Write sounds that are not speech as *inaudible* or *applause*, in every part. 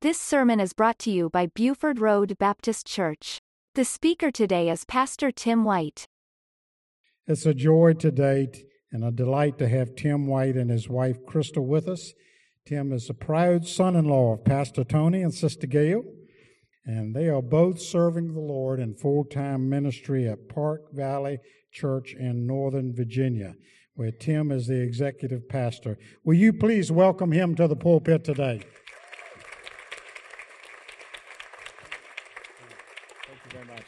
This sermon is brought to you by Buford Road Baptist Church. The speaker today is Pastor Tim White. It's a joy today and a delight to have Tim White and his wife Crystal with us. Tim is a proud son in law of Pastor Tony and Sister Gail, and they are both serving the Lord in full time ministry at Park Valley Church in Northern Virginia, where Tim is the executive pastor. Will you please welcome him to the pulpit today? Thank you very much.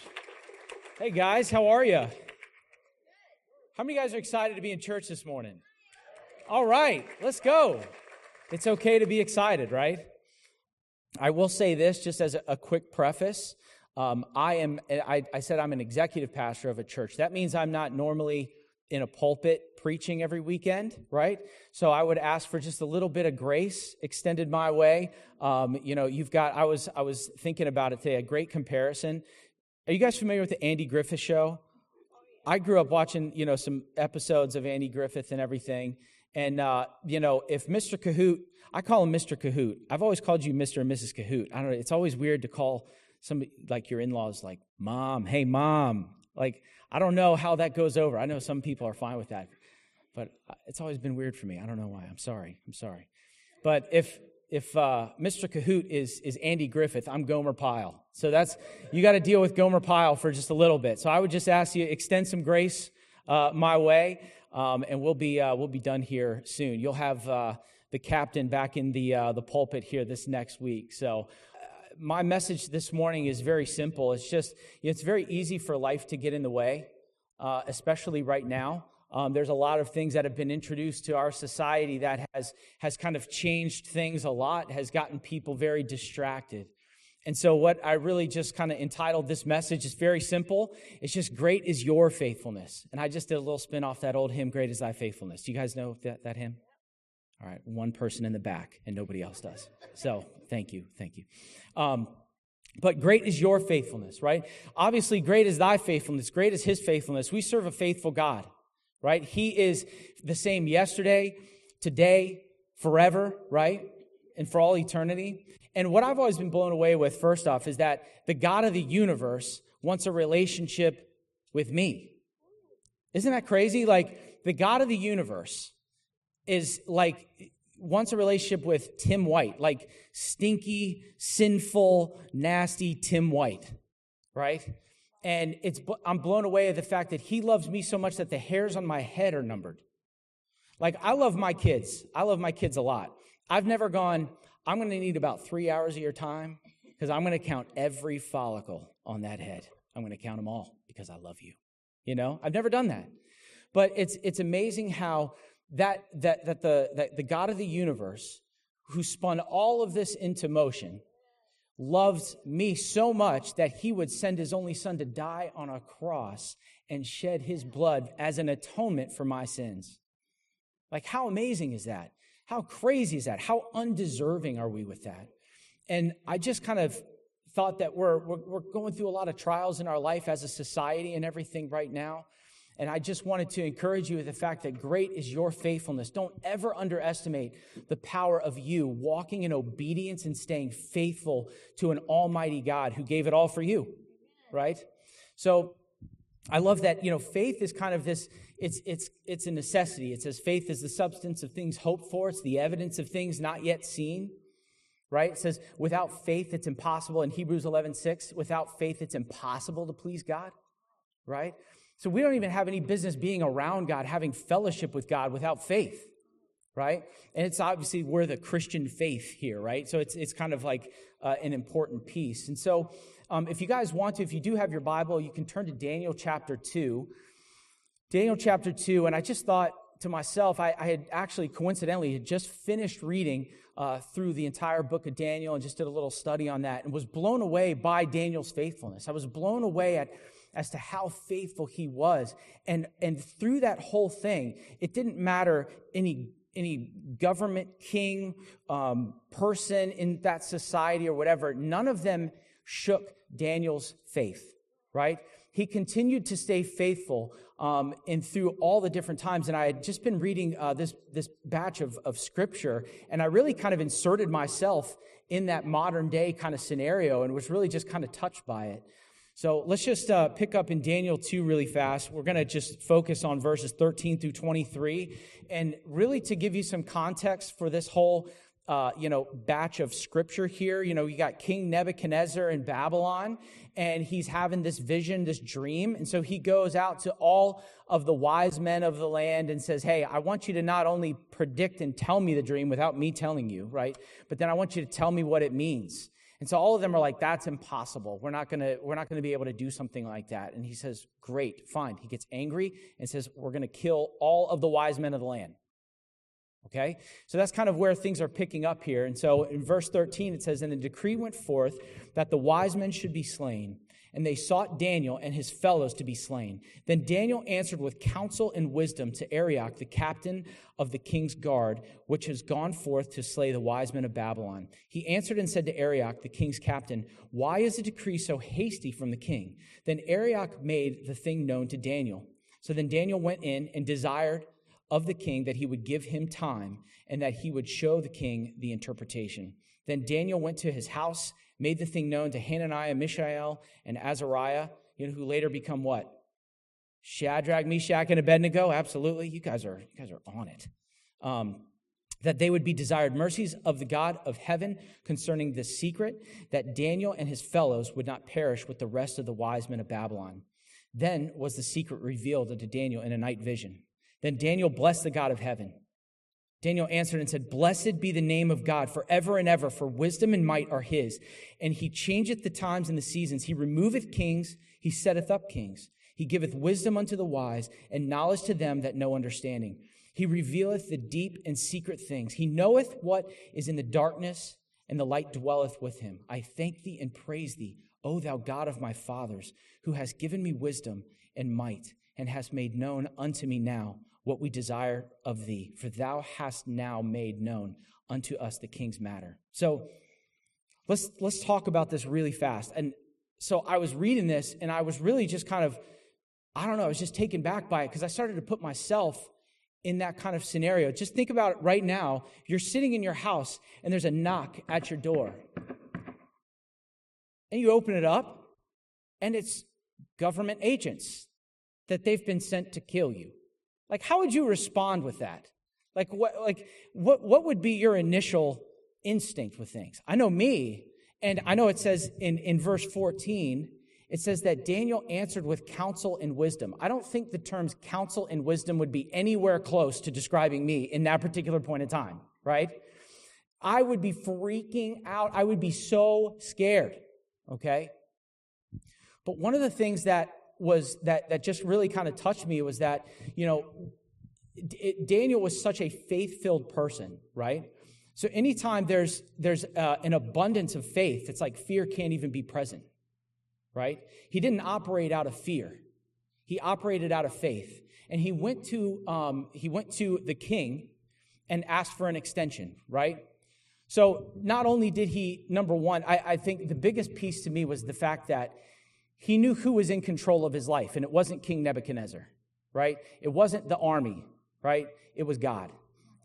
Guys, how are you? How many guys are excited to be in church this morning? All right, let's go. It's okay to be excited, right? I will say this just as a, quick preface. Um, I am, I, I said I'm an executive pastor of a church. That means I'm not normally in a pulpit preaching every weekend, right? So I would ask for just a little bit of grace extended my way. Um, you know, you've got. I was I was thinking about it today. A great comparison. Are you guys familiar with the Andy Griffith Show? I grew up watching, you know, some episodes of Andy Griffith and everything. And, uh, you know, if Mr. Cahoot, I call him Mr. Cahoot. I've always called you Mr. and Mrs. Cahoot. I don't know. It's always weird to call somebody like your in laws, like, mom, hey, mom. Like, I don't know how that goes over. I know some people are fine with that, but uh, it's always been weird for me. I don't know why. I'm sorry. I'm sorry. But if if uh, Mr. Cahoot is is Andy Griffith, I'm Gomer Pyle. So that's you got to deal with Gomer Pyle for just a little bit. So I would just ask you extend some grace uh, my way, um, and we'll be uh, we'll be done here soon. You'll have uh, the captain back in the uh, the pulpit here this next week. So uh, my message this morning is very simple. It's just it's very easy for life to get in the way, especially right now. Um, there's a lot of things that have been introduced to our society that has, has kind of changed things a lot, has gotten people very distracted. And so, what I really just kind of entitled this message is very simple. It's just, Great is your faithfulness. And I just did a little spin off that old hymn, Great is thy faithfulness. Do you guys know that, that hymn? All right, one person in the back, and nobody else does. So, thank you, thank you. Um, but great is your faithfulness, right? Obviously, great is thy faithfulness. Great is his faithfulness. We serve a faithful God right? He is the same yesterday, today, forever, right? And for all eternity. And what I've always been blown away with, first off, is that the God of the universe wants a relationship with me. Isn't that crazy? Like, the God of the universe is like, wants a relationship with Tim White, like stinky, sinful, nasty Tim White, right? And it's i'm blown away at the fact that he loves me so much that the hairs on my head are numbered. Like i love my kids. I love my kids a lot. I've never gone i'm going to need about three hours of your time because i'm going to count every follicle on that head. I'm going to count them all because i love you. You know? I've never done that. But it's it's amazing how that that that the that the god of the universe who spun all of this into motion loves me so much that he would send his only son to die on a cross and shed his blood as an atonement for my sins. Like, how amazing is that? How crazy is that? How undeserving are we with that? And I just kind of thought that we're, we're, we're going through a lot of trials in our life as a society and everything right now. And I just wanted to encourage you with the fact that great is your faithfulness. Don't ever underestimate the power of you walking in obedience and staying faithful to an almighty God who gave it all for you, right? So I love that, you know, faith is kind of this, it's, it's, it's a necessity. It says faith is the substance of things hoped for. It's the evidence of things not yet seen, right? It says without faith, it's impossible. In Hebrews 11, 6, without faith, it's impossible to please God, right? So we don't even have any business being around God, having fellowship with God without faith, right? And it's obviously we're the Christian faith here, right? So it's, it's kind of like uh, an important piece. And so um, if you guys want to, if you do have your Bible, you can turn to Daniel chapter 2. Daniel chapter 2, and I just thought to myself, I, I had actually coincidentally had just finished reading uh, through the entire book of Daniel and just did a little study on that and was blown away by Daniel's faithfulness. I was blown away at as to how faithful he was. And, and through that whole thing, it didn't matter any, any government king, um, person in that society or whatever. None of them shook Daniel's faith, right? he continued to stay faithful um, and through all the different times. And I had just been reading uh, this, this batch of, of scripture, and I really kind of inserted myself in that modern day kind of scenario and was really just kind of touched by it. So let's just uh, pick up in Daniel 2 really fast. We're going to just focus on verses 13 through 23. And really to give you some context for this whole uh, you know, batch of scripture here. You know, you got King Nebuchadnezzar in Babylon, and he's having this vision, this dream. And so he goes out to all of the wise men of the land and says, Hey, I want you to not only predict and tell me the dream without me telling you, right? But then I want you to tell me what it means. And so all of them are like, that's impossible. We're not gonna, we're not gonna be able to do something like that. And he says, great, fine. He gets angry and says, we're gonna kill all of the wise men of the land. Okay? So that's kind of where things are picking up here. And so in verse 13, it says, And the decree went forth that the wise men should be slain. And they sought Daniel and his fellows to be slain. Then Daniel answered with counsel and wisdom to Arioch, the captain of the king's guard, which has gone forth to slay the wise men of Babylon. He answered and said to Arioch, the king's captain, Why is the decree so hasty from the king? Then Arioch made the thing known to Daniel. So then Daniel went in and desired of the king that he would give him time and that he would show the king the interpretation. Then Daniel went to his house, made the thing known to Hananiah, Mishael, and Azariah, you know, who later become what? Shadrach, Meshach, and Abednego. Absolutely, you guys are you guys are on it. Um, that they would be desired mercies of the God of heaven concerning the secret, that Daniel and his fellows would not perish with the rest of the wise men of Babylon. Then was the secret revealed unto Daniel in a night vision. Then Daniel blessed the God of heaven. Daniel answered and said, Blessed be the name of God forever and ever, for wisdom and might are his. And he changeth the times and the seasons. He removeth kings, he setteth up kings. He giveth wisdom unto the wise, and knowledge to them that know understanding. He revealeth the deep and secret things. He knoweth what is in the darkness, and the light dwelleth with him. I thank thee and praise thee, O thou God of my fathers, who hast given me wisdom and might, and hast made known unto me now what we desire of thee, for thou hast now made known unto us the king's matter. So let's let's talk about this really fast. And so I was reading this and I was really just kind of, I don't know, I was just taken back by it because I started to put myself in that kind of scenario. Just think about it right now. You're sitting in your house and there's a knock at your door. And you open it up, and it's government agents that they've been sent to kill you. Like, how would you respond with that? Like, what, like, what, what would be your initial instinct with things? I know me, and I know it says in, in verse 14, it says that Daniel answered with counsel and wisdom. I don't think the terms counsel and wisdom would be anywhere close to describing me in that particular point in time, right? I would be freaking out. I would be so scared, okay? But one of the things that was that that just really kind of touched me was that you know Daniel was such a faith-filled person, right? So anytime there's there's uh, an abundance of faith, it's like fear can't even be present, right? He didn't operate out of fear; he operated out of faith, and he went to um, he went to the king and asked for an extension, right? So not only did he number one, I, I think the biggest piece to me was the fact that he knew who was in control of his life, and it wasn't King Nebuchadnezzar, right? It wasn't the army, right? It was God.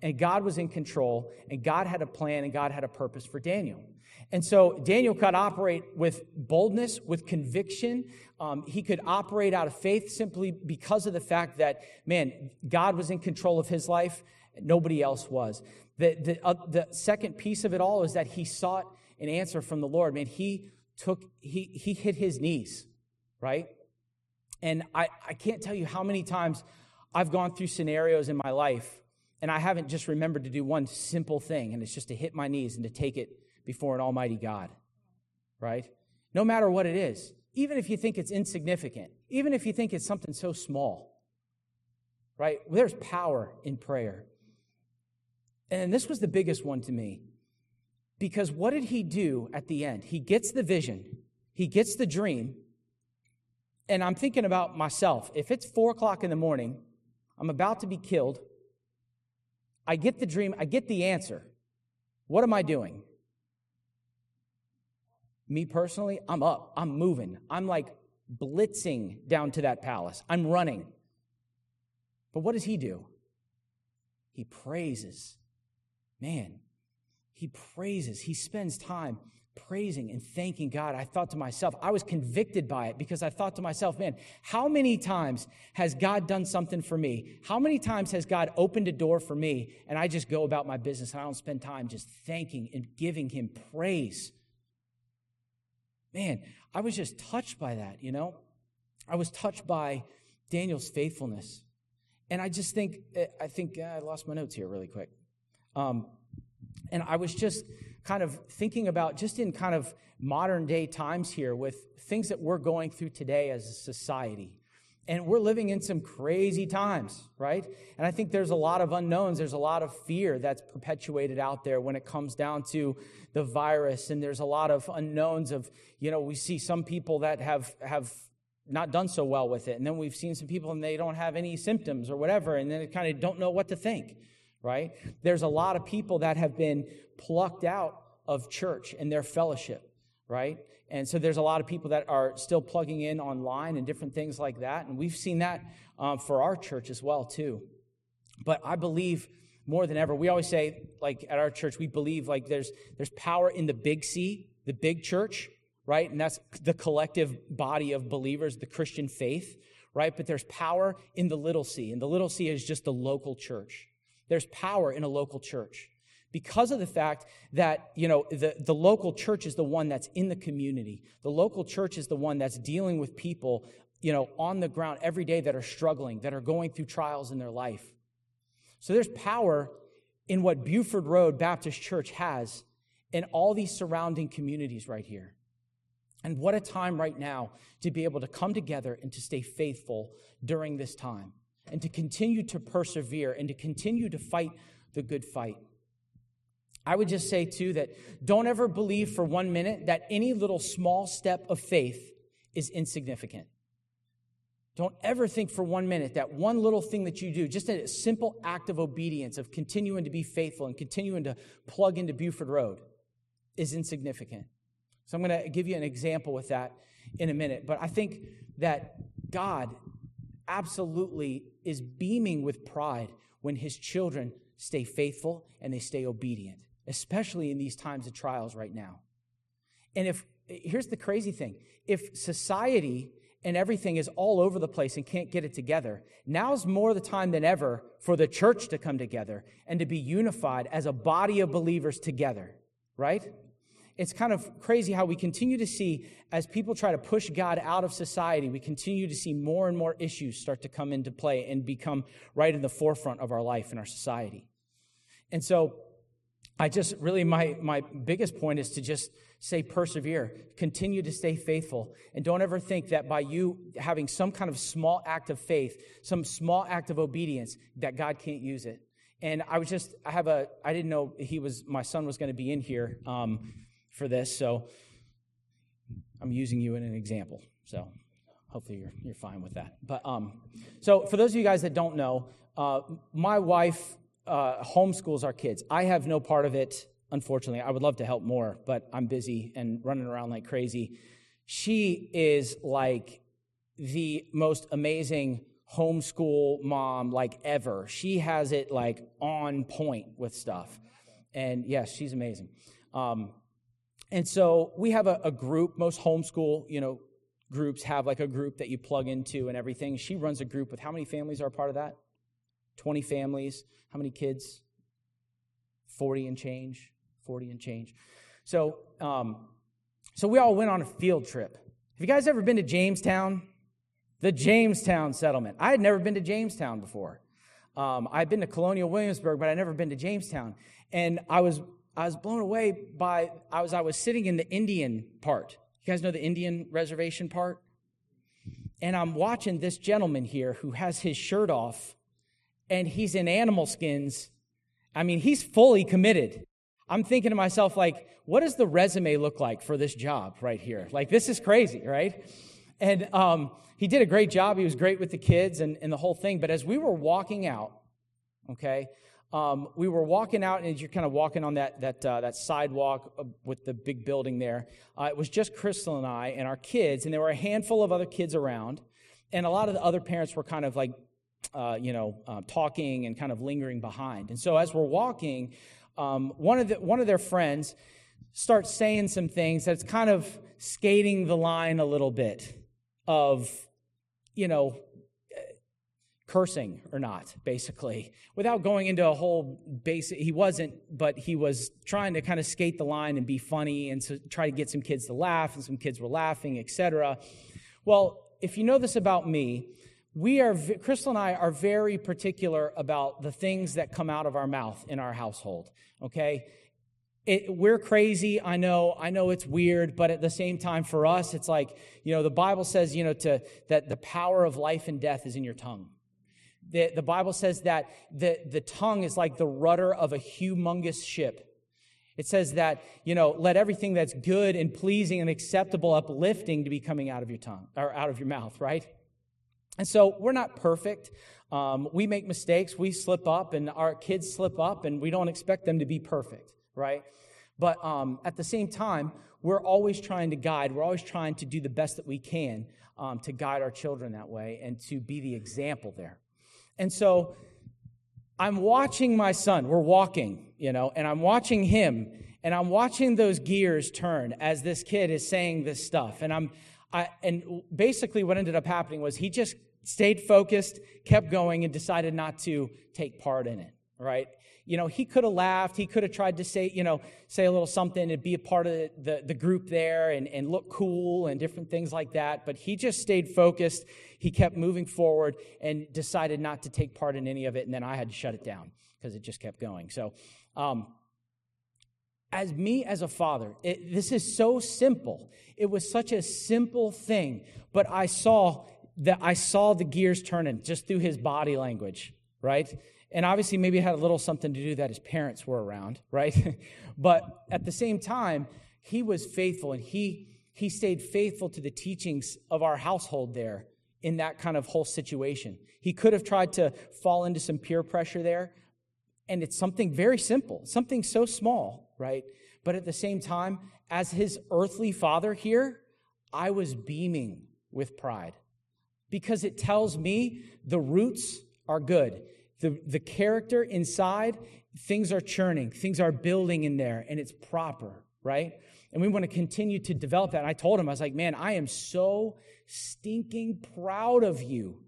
And God was in control, and God had a plan, and God had a purpose for Daniel. And so Daniel could operate with boldness, with conviction. Um, he could operate out of faith simply because of the fact that, man, God was in control of his life, nobody else was. The, the, uh, the second piece of it all is that he sought an answer from the Lord. Man, he took, he, he hit his knees, right? And I, I can't tell you how many times I've gone through scenarios in my life and I haven't just remembered to do one simple thing, and it's just to hit my knees and to take it before an almighty God, right? No matter what it is, even if you think it's insignificant, even if you think it's something so small, right? There's power in prayer. And this was the biggest one to me. Because what did he do at the end? He gets the vision, he gets the dream. And I'm thinking about myself. If it's four o'clock in the morning, I'm about to be killed. I get the dream, I get the answer. What am I doing? Me personally, I'm up, I'm moving. I'm like blitzing down to that palace. I'm running. But what does he do? He praises. Man, he praises. He spends time praising and thanking God. I thought to myself, I was convicted by it because I thought to myself, man, how many times has God done something for me? How many times has God opened a door for me and I just go about my business and I don't spend time just thanking and giving Him praise? Man, I was just touched by that, you know? I was touched by Daniel's faithfulness. And I just think, eh, I think I lost my notes here really quick. Um, and I was just kind of thinking about, just in kind of modern day times here, with things that we're going through today as a society. And we're living in some crazy times, right? And I think there's a lot of unknowns. There's a lot of fear that's perpetuated out there when it comes down to the virus. And there's a lot of unknowns of, you know, we see some people that have, have not done so well with it. And then we've seen some people and they don't have any symptoms or whatever. And then kind of don't know what to think, right? There's a lot of people that have been plucked out of church and their fellowship, right? And so there's a lot of people that are still plugging in online and different things like that. And we've seen that um, for our church as well, too. But I believe more than ever, we always say, like at our church, we believe like there's, there's power in the big C, the big church, right? And that's the collective body of believers, the Christian faith, right? But there's power in the little c, and the little c is just the local church. There's power in a local church because of the fact that you know the, the local church is the one that's in the community. The local church is the one that's dealing with people you know on the ground every day that are struggling that are going through trials in their life. So there's power in what buford road baptist church has in all these surrounding communities right here. And what a time right now to be able to come together and to stay faithful during this time and to continue to persevere and to continue to fight the good fight I would just say, too, that don't ever believe for one minute that any little small step of faith is insignificant. Don't ever think for one minute that one little thing that you do, just a simple act of obedience, of continuing to be faithful and continuing to plug into Buford Road, is insignificant. So I'm going to give you an example with that in a minute. But I think that God absolutely is beaming with pride when his children stay faithful and they stay obedient especially in these times of trials right now. And if, here's the crazy thing if society and everything is all over the place and can't get it together, now's more the time than ever for the church to come together and to be unified as a body of believers together, right? It's kind of crazy how we continue to see, as people try to push God out of society, we continue to see more and more issues start to come into play and become right in the forefront of our life and our society. And so, I just really, my, my biggest point is to just say persevere, continue to stay faithful, and don't ever think that by you having some kind of small act of faith, some small act of obedience, that God can't use it. And I was just, I have a, I didn't know he was, my son was going to be in here um, for this, so I'm using you in an example. So hopefully you're, you're fine with that. But um, so for those of you guys that don't know, uh, my wife uh, homeschools our kids. I have no part of it, unfortunately. I would love to help more, but I'm busy and running around like crazy. She is like the most amazing homeschool mom like ever. She has it like on point with stuff. And yes, she's amazing. Um, and so we have a, a group, most homeschool, you know, groups have like a group that you plug into and everything. She runs a group with how many families are part of that? 20 families. How many kids? 40 and change. 40 and change. So, um, so we all went on a field trip. Have you guys ever been to Jamestown? The Jamestown settlement. I had never been to Jamestown before. Um, I've been to Colonial Williamsburg, but I'd never been to Jamestown. And I was, I was blown away by, I was, I was sitting in the Indian part. You guys know the Indian reservation part? And I'm watching this gentleman here who has his shirt off and he's in animal skins. I mean, he's fully committed. I'm thinking to myself, like, what does the resume look like for this job right here? Like, this is crazy, right? And um, he did a great job. He was great with the kids and, and the whole thing. But as we were walking out, okay, um, we were walking out, and you're kind of walking on that that uh, that sidewalk uh, with the big building there. Uh, it was just Crystal and I and our kids, and there were a handful of other kids around, and a lot of the other parents were kind of like, uh, you know, uh, talking and kind of lingering behind. And so as we're walking, um, one of the, one of their friends starts saying some things that's kind of skating the line a little bit of, you know, cursing or not, basically, without going into a whole basic. He wasn't, but he was trying to kind of skate the line and be funny and to try to get some kids to laugh, and some kids were laughing, etc. Well, if you know this about me, we are crystal and i are very particular about the things that come out of our mouth in our household okay it, we're crazy i know i know it's weird but at the same time for us it's like you know the bible says you know to that the power of life and death is in your tongue the, the Bible says that the, the tongue is like the rudder of a humongous ship. It says that, you know, let everything that's good and pleasing and acceptable, uplifting to be coming out of your tongue or out of your mouth, right? And so we're not perfect. Um, we make mistakes, we slip up, and our kids slip up, and we don't expect them to be perfect, right? But um, at the same time, we're always trying to guide, we're always trying to do the best that we can um, to guide our children that way and to be the example there. And so I'm watching my son. We're walking, you know, and I'm watching him and I'm watching those gears turn as this kid is saying this stuff. And I'm, I, and basically what ended up happening was he just stayed focused, kept going, and decided not to take part in it, right? You know, he could have laughed. He could have tried to say, you know, say a little something and be a part of the, the, the, group there and, and look cool and different things like that. But he just stayed focused. He kept moving forward and decided not to take part in any of it. And then I had to shut it down because it just kept going. So, um, as me as a father, it, this is so simple. It was such a simple thing, but I saw that I saw the gears turning just through his body language, right? And obviously, maybe it had a little something to do that his parents were around, *laughs* right? but at the same time, he was faithful and he, he stayed faithful to the teachings of our household there in that kind of whole situation. He could have tried to fall into some peer pressure there. And it's something very simple, something so small, right? But at the same time, as his earthly father here, I was beaming with pride because it tells me the roots are good the, the character inside, things are churning, things are building in there, and it's proper, right? And we want to continue to develop that. And I told him, I was like, man, I am so stinking proud of you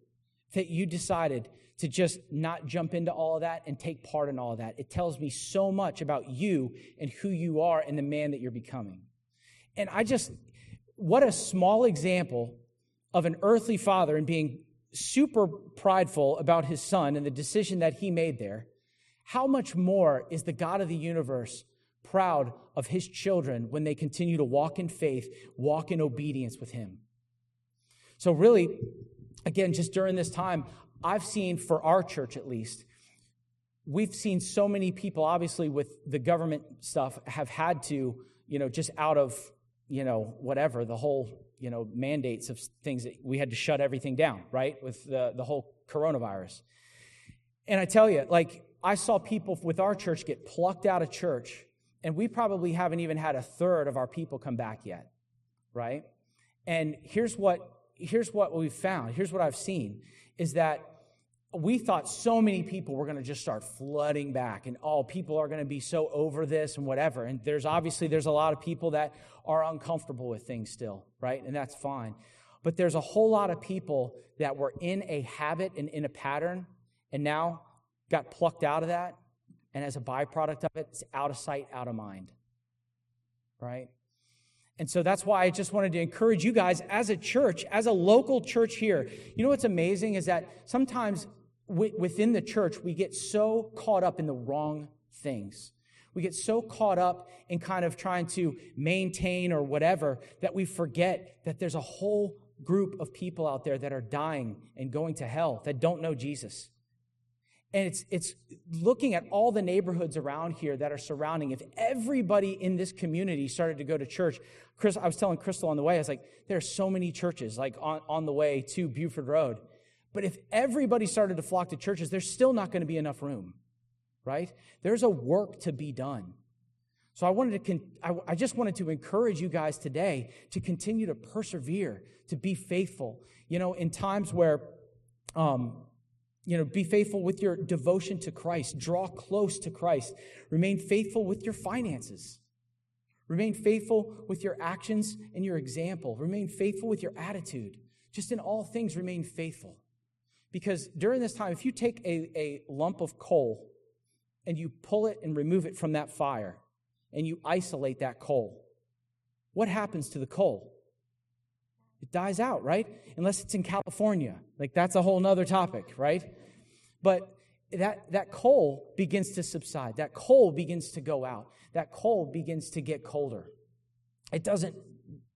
that you decided to just not jump into all of that and take part in all of that. It tells me so much about you and who you are and the man that you're becoming. And I just, what a small example of an earthly father and being super prideful about his son and the decision that he made there, how much more is the God of the universe proud of his children when they continue to walk in faith, walk in obedience with him? So, really, again, just during this time, I've seen for our church at least, we've seen so many people, obviously, with the government stuff, have had to, you know, just out of, you know, whatever, the whole you know, mandates of things that we had to shut everything down, right? With the, the whole coronavirus. And I tell you, like, I saw people with our church get plucked out of church, and we probably haven't even had a third of our people come back yet, right? And here's what, here's what we've found, here's what I've seen, is that we thought so many people were going to just start flooding back and all oh, people are going to be so over this and whatever. And there's obviously there's a lot of people that are uncomfortable with things still right? And that's fine. But there's a whole lot of people that were in a habit and in a pattern and now got plucked out of that and as a byproduct of it it's out of sight out of mind right? And so that's why I just wanted to encourage you guys as a church, as a local church here. You know what's amazing is that sometimes within the church, we get so caught up in the wrong things. We get so caught up in kind of trying to maintain or whatever that we forget that there's a whole group of people out there that are dying and going to hell that don't know Jesus. And it's, it's looking at all the neighborhoods around here that are surrounding. If everybody in this community started to go to church, Chris, I was telling Crystal on the way, I was like, there are so many churches like on, on the way to Buford Road. But if everybody started to flock to churches, there's still not going to be enough room, right? There's a work to be done. So I wanted to, con- I, I just wanted to encourage you guys today to continue to persevere, to be faithful. You know, in times where, um, you know, be faithful with your devotion to Christ, draw close to Christ, remain faithful with your finances, remain faithful with your actions and your example, remain faithful with your attitude. Just in all things, remain faithful. Because during this time, if you take a, a lump of coal and you pull it and remove it from that fire, and you isolate that coal, what happens to the coal? It dies out, right? Unless it's in California. Like that's a whole nother topic, right? But that, that coal begins to subside. That coal begins to go out. That coal begins to get colder. It doesn't,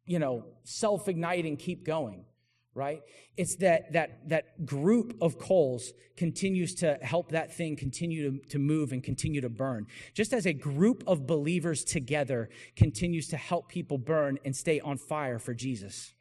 you know, self ignite and keep going right? It's that that that group of coals continues to help that thing continue to, to move and continue to burn. Just as a group of believers together continues to help people burn and stay on fire for jesus.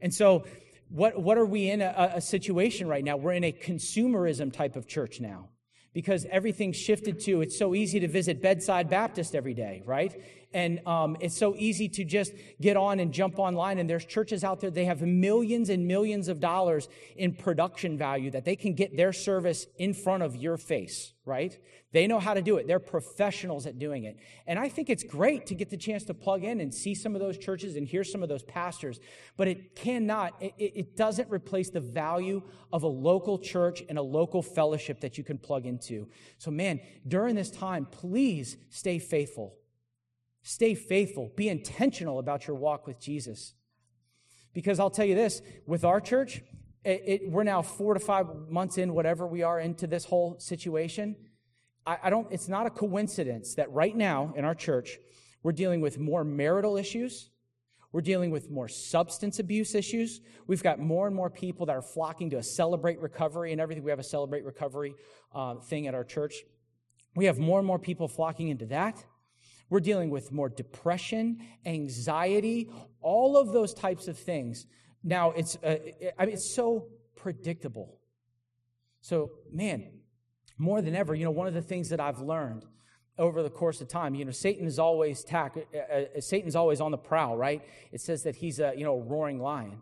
And so what what are we in a, a situation right now? We're in a consumerism type of church now because everything's shifted to it's so easy to visit bedside baptist every day right and um, it's so easy to just get on and jump online. And there's churches out there, they have millions and millions of dollars in production value that they can get their service in front of your face, right? They know how to do it. They're professionals at doing it. And I think it's great to get the chance to plug in and see some of those churches and hear some of those pastors. But it cannot, it, it doesn't replace the value of a local church and a local fellowship that you can plug into. So, man, during this time, please stay faithful Stay faithful. Be intentional about your walk with Jesus. Because I'll tell you this with our church, it, it, we're now four to five months in, whatever we are, into this whole situation. I, I don't, it's not a coincidence that right now in our church, we're dealing with more marital issues. We're dealing with more substance abuse issues. We've got more and more people that are flocking to a celebrate recovery and everything. We have a celebrate recovery uh, thing at our church. We have more and more people flocking into that. We're dealing with more depression, anxiety, all of those types of things. Now, it's, uh, I mean, it's so predictable. So, man, more than ever, you know, one of the things that I've learned over the course of time, you know, Satan is always tack, uh, uh, Satan's always on the prowl, right? It says that he's a, you know, a roaring lion.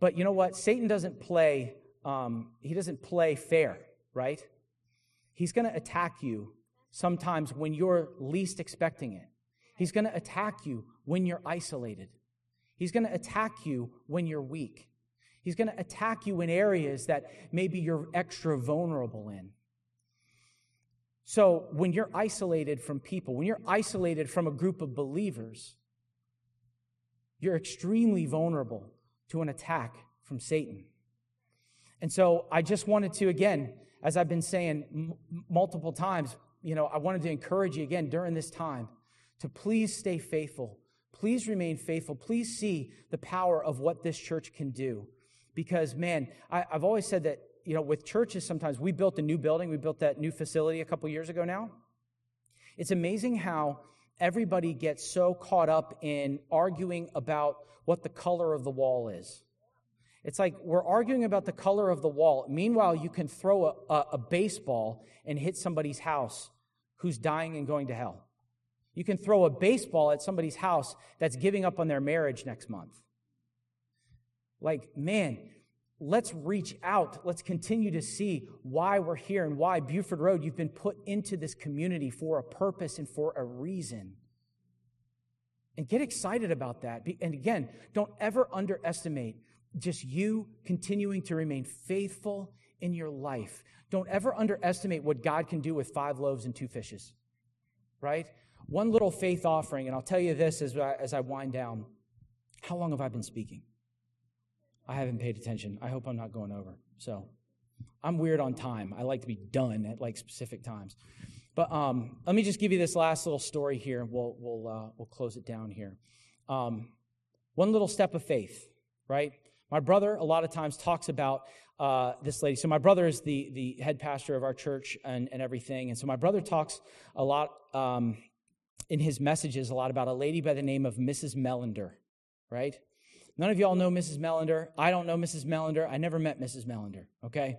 But you know what? Satan doesn't play, um, he doesn't play fair, right? He's going to attack you sometimes when you're least expecting it. He's going to attack you when you're isolated. He's going to attack you when you're weak. He's going to attack you in areas that maybe you're extra vulnerable in. So, when you're isolated from people, when you're isolated from a group of believers, you're extremely vulnerable to an attack from Satan. And so, I just wanted to, again, as I've been saying m- multiple times, you know, I wanted to encourage you again during this time to please stay faithful. Please remain faithful. Please see the power of what this church can do. Because, man, I, have always said that, you know, with churches, sometimes we built a new building, we built that new facility a couple years ago now. It's amazing how everybody gets so caught up in arguing about what the color of the wall is. It's like we're arguing about the color of the wall. Meanwhile, you can throw a, a, a, baseball and hit somebody's house who's dying and going to hell. You can throw a baseball at somebody's house that's giving up on their marriage next month. Like, man, let's reach out. Let's continue to see why we're here and why Buford Road, you've been put into this community for a purpose and for a reason. And get excited about that. And again, don't ever underestimate just you continuing to remain faithful in your life. Don't ever underestimate what God can do with five loaves and two fishes, right? One little faith offering, and I'll tell you this as I, as I wind down. How long have I been speaking? I haven't paid attention. I hope I'm not going over. So I'm weird on time. I like to be done at like specific times. But um, let me just give you this last little story here. We'll, we'll, uh, we'll close it down here. Um, one little step of faith, right? My brother, a lot of times, talks about uh, this lady. So, my brother is the, the head pastor of our church and, and everything. And so, my brother talks a lot um, in his messages a lot about a lady by the name of Mrs. Melander, right? None of y'all know Mrs. Melander. I don't know Mrs. Melander. I never met Mrs. Melander, okay?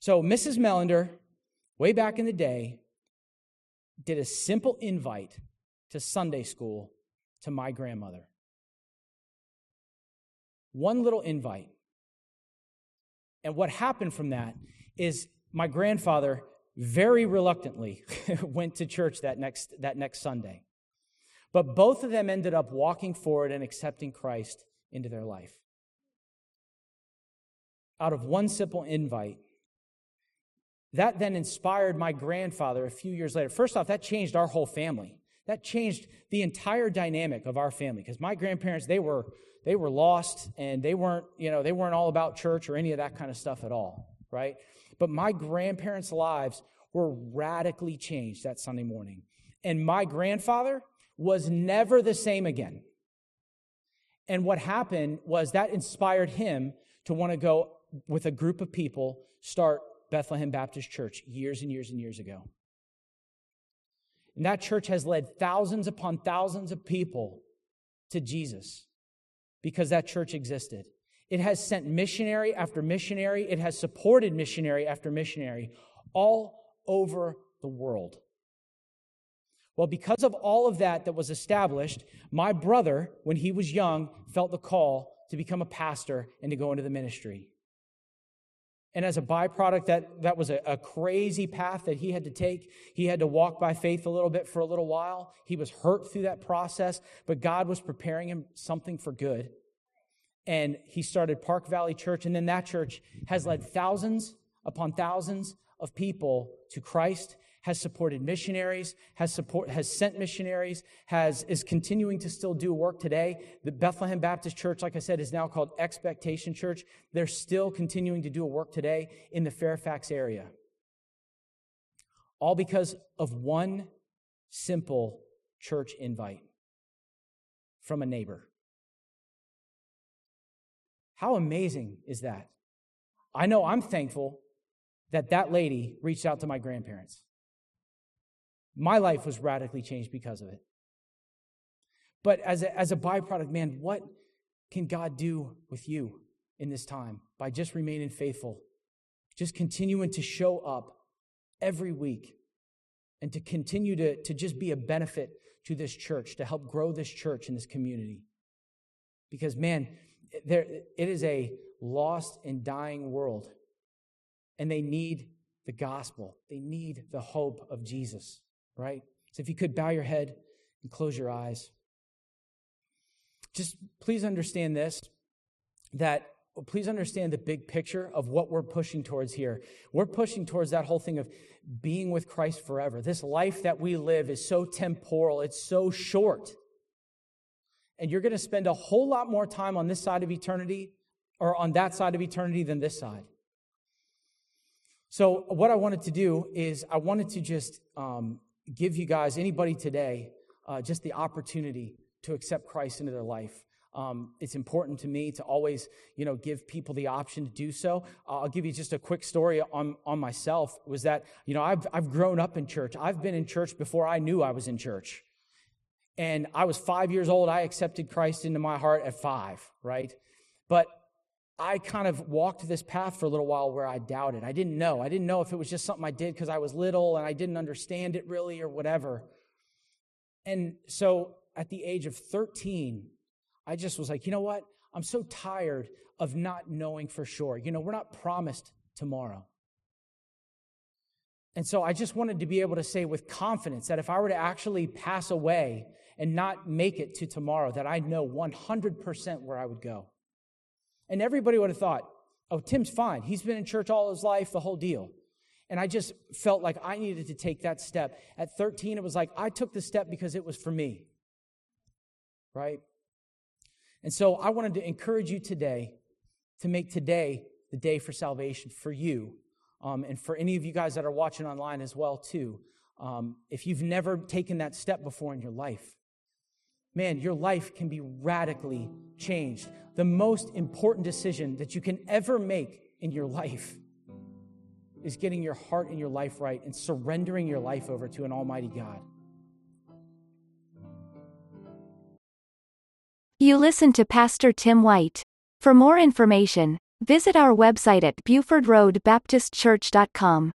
So, Mrs. Melander way back in the day, did a simple invite to Sunday school to my grandmother. One little invite. And what happened from that is my grandfather very reluctantly *laughs* went to church that next, that next Sunday. But both of them ended up walking forward and accepting Christ into their life. Out of one simple invite, that then inspired my grandfather a few years later. First off, that changed our whole family. That changed the entire dynamic of our family because my grandparents, they were, they were lost and they weren't, you know, they weren't all about church or any of that kind of stuff at all, right? But my grandparents' lives were radically changed that Sunday morning. And my grandfather was never the same again. And what happened was that inspired him to want to go with a group of people start Bethlehem Baptist Church years and years and years ago. And that church has led thousands upon thousands of people to Jesus because that church existed. It has sent missionary after missionary, it has supported missionary after missionary all over the world. Well, because of all of that that was established, my brother, when he was young, felt the call to become a pastor and to go into the ministry. And as a byproduct, that, that was a, a, crazy path that he had to take. He had to walk by faith a little bit for a little while. He was hurt through that process, but God was preparing him something for good. And he started Park Valley Church, and then that church has led thousands upon thousands of people to Christ has supported missionaries, has support, has sent missionaries, has, is continuing to still do work today. The Bethlehem Baptist Church, like I said, is now called Expectation Church. They're still continuing to do a work today in the Fairfax area. All because of one simple church invite from a neighbor. How amazing is that? I know I'm thankful that that lady reached out to my grandparents. My life was radically changed because of it. But as a, as a byproduct, man, what can God do with you in this time by just remaining faithful, just continuing to show up every week and to continue to, to just be a benefit to this church, to help grow this church and this community? Because, man, there, it is a lost and dying world, and they need the gospel, they need the hope of Jesus right? So if you could bow your head and close your eyes. Just please understand this that please understand the big picture of what we're pushing towards here. We're pushing towards that whole thing of being with Christ forever. This life that we live is so temporal, it's so short. And you're going to spend a whole lot more time on this side of eternity or on that side of eternity than this side. So, what I wanted to do is, I wanted to just um, give you guys, anybody today, uh, just the opportunity to accept Christ into their life. Um, it's important to me to always, you know, give people the option to do so. Uh, I'll give you just a quick story on, on myself. Was that, you know, I've, I've grown up in church. I've been in church before I knew I was in church. And I was five years old. I accepted Christ into my heart at five, right? But I kind of walked this path for a little while where I doubted. I didn't know. I didn't know if it was just something I did because I was little and I didn't understand it really or whatever. And so at the age of 13, I just was like, you know what? I'm so tired of not knowing for sure. You know, we're not promised tomorrow. And so I just wanted to be able to say with confidence that if I were to actually pass away and not make it to tomorrow, that I know 100% where I would go. And everybody would have thought, oh, Tim's fine. He's been in church all his life, the whole deal. And I just felt like I needed to take that step. At 13, it was like I took the step because it was for me. Right? And so I wanted to encourage you today to make today the day for salvation for you um, and for any of you guys that are watching online as well too. Um, if you've never taken that step before in your life, man, your life can be radically changed. The most important decision that you can ever make in your life is getting your heart and your life right and surrendering your life over to an Almighty God. You listen to Pastor Tim White. For more information, visit our website at BufordRoadBaptistChurch.com.